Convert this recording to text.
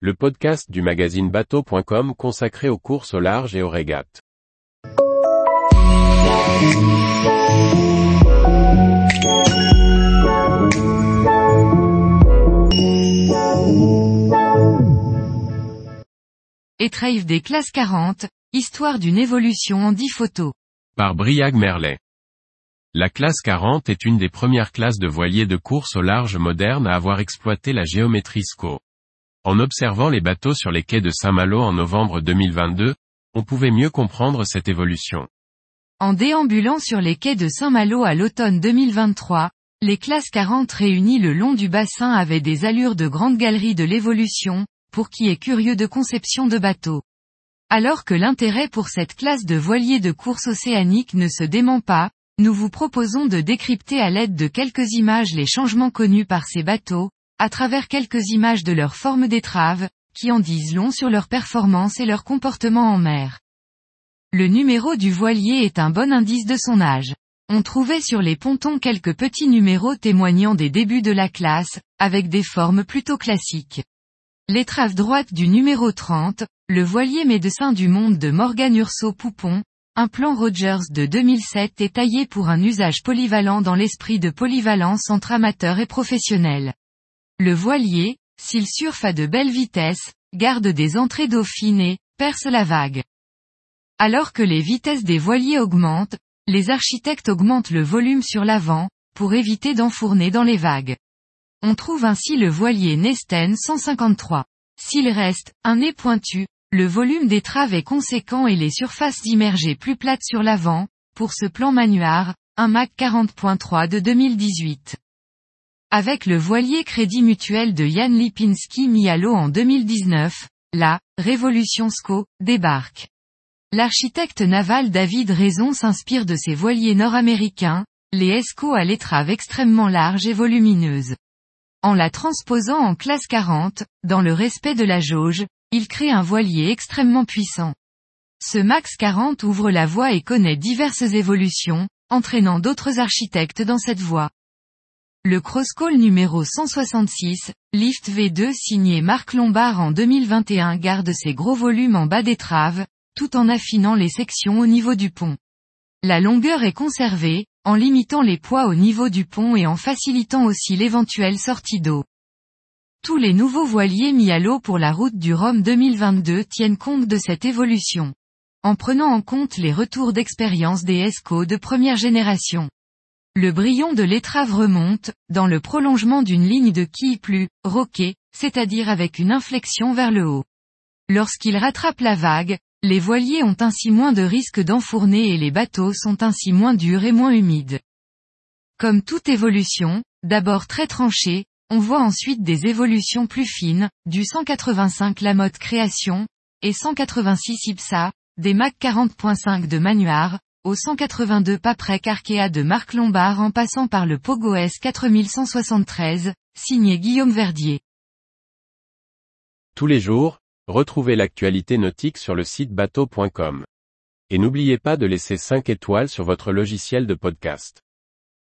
le podcast du magazine bateau.com consacré aux courses au large et aux régates. Des classes 40, histoire d'une évolution en 10 photos. Par Briag Merlet. La classe 40 est une des premières classes de voiliers de course au large moderne à avoir exploité la géométrie SCO. En observant les bateaux sur les quais de Saint-Malo en novembre 2022, on pouvait mieux comprendre cette évolution. En déambulant sur les quais de Saint-Malo à l'automne 2023, les classes 40 réunies le long du bassin avaient des allures de grande galerie de l'évolution, pour qui est curieux de conception de bateaux. Alors que l'intérêt pour cette classe de voiliers de course océanique ne se dément pas, nous vous proposons de décrypter à l'aide de quelques images les changements connus par ces bateaux, à travers quelques images de leur forme d'étrave, qui en disent long sur leur performance et leur comportement en mer. Le numéro du voilier est un bon indice de son âge. On trouvait sur les pontons quelques petits numéros témoignant des débuts de la classe, avec des formes plutôt classiques. L'étrave droite du numéro 30, le voilier médecin du monde de Morgan Urso Poupon, un plan Rogers de 2007 est taillé pour un usage polyvalent dans l'esprit de polyvalence entre amateurs et professionnels. Le voilier, s'il surfe à de belles vitesses, garde des entrées d'eau fines perce la vague. Alors que les vitesses des voiliers augmentent, les architectes augmentent le volume sur l'avant, pour éviter d'enfourner dans les vagues. On trouve ainsi le voilier Nesten 153. S'il reste, un nez pointu, le volume d'étrave est conséquent et les surfaces immergées plus plates sur l'avant, pour ce plan manuard, un Mac 40.3 de 2018. Avec le voilier Crédit Mutuel de Jan Lipinski mis à l'eau en 2019, la Révolution SCO débarque. L'architecte naval David Raison s'inspire de ces voiliers nord-américains, les ESCO à l'étrave extrêmement large et volumineuse. En la transposant en classe 40, dans le respect de la jauge, il crée un voilier extrêmement puissant. Ce Max 40 ouvre la voie et connaît diverses évolutions, entraînant d'autres architectes dans cette voie. Le Crosscall numéro 166, Lift V2 signé Marc Lombard en 2021 garde ses gros volumes en bas d'étrave, tout en affinant les sections au niveau du pont. La longueur est conservée, en limitant les poids au niveau du pont et en facilitant aussi l'éventuelle sortie d'eau. Tous les nouveaux voiliers mis à l'eau pour la route du Rhum 2022 tiennent compte de cette évolution. En prenant en compte les retours d'expérience des ESCO de première génération. Le brillon de l'étrave remonte, dans le prolongement d'une ligne de quille plus, roquée, c'est-à-dire avec une inflexion vers le haut. Lorsqu'il rattrape la vague, les voiliers ont ainsi moins de risque d'enfourner et les bateaux sont ainsi moins durs et moins humides. Comme toute évolution, d'abord très tranchée, on voit ensuite des évolutions plus fines, du 185 la mode création, et 186 IPSA, des Mac 40.5 de Manuard, au 182 Paprec Arkea de Marc Lombard en passant par le Pogo S 4173, signé Guillaume Verdier. Tous les jours, Retrouvez l'actualité nautique sur le site bateau.com. Et n'oubliez pas de laisser 5 étoiles sur votre logiciel de podcast.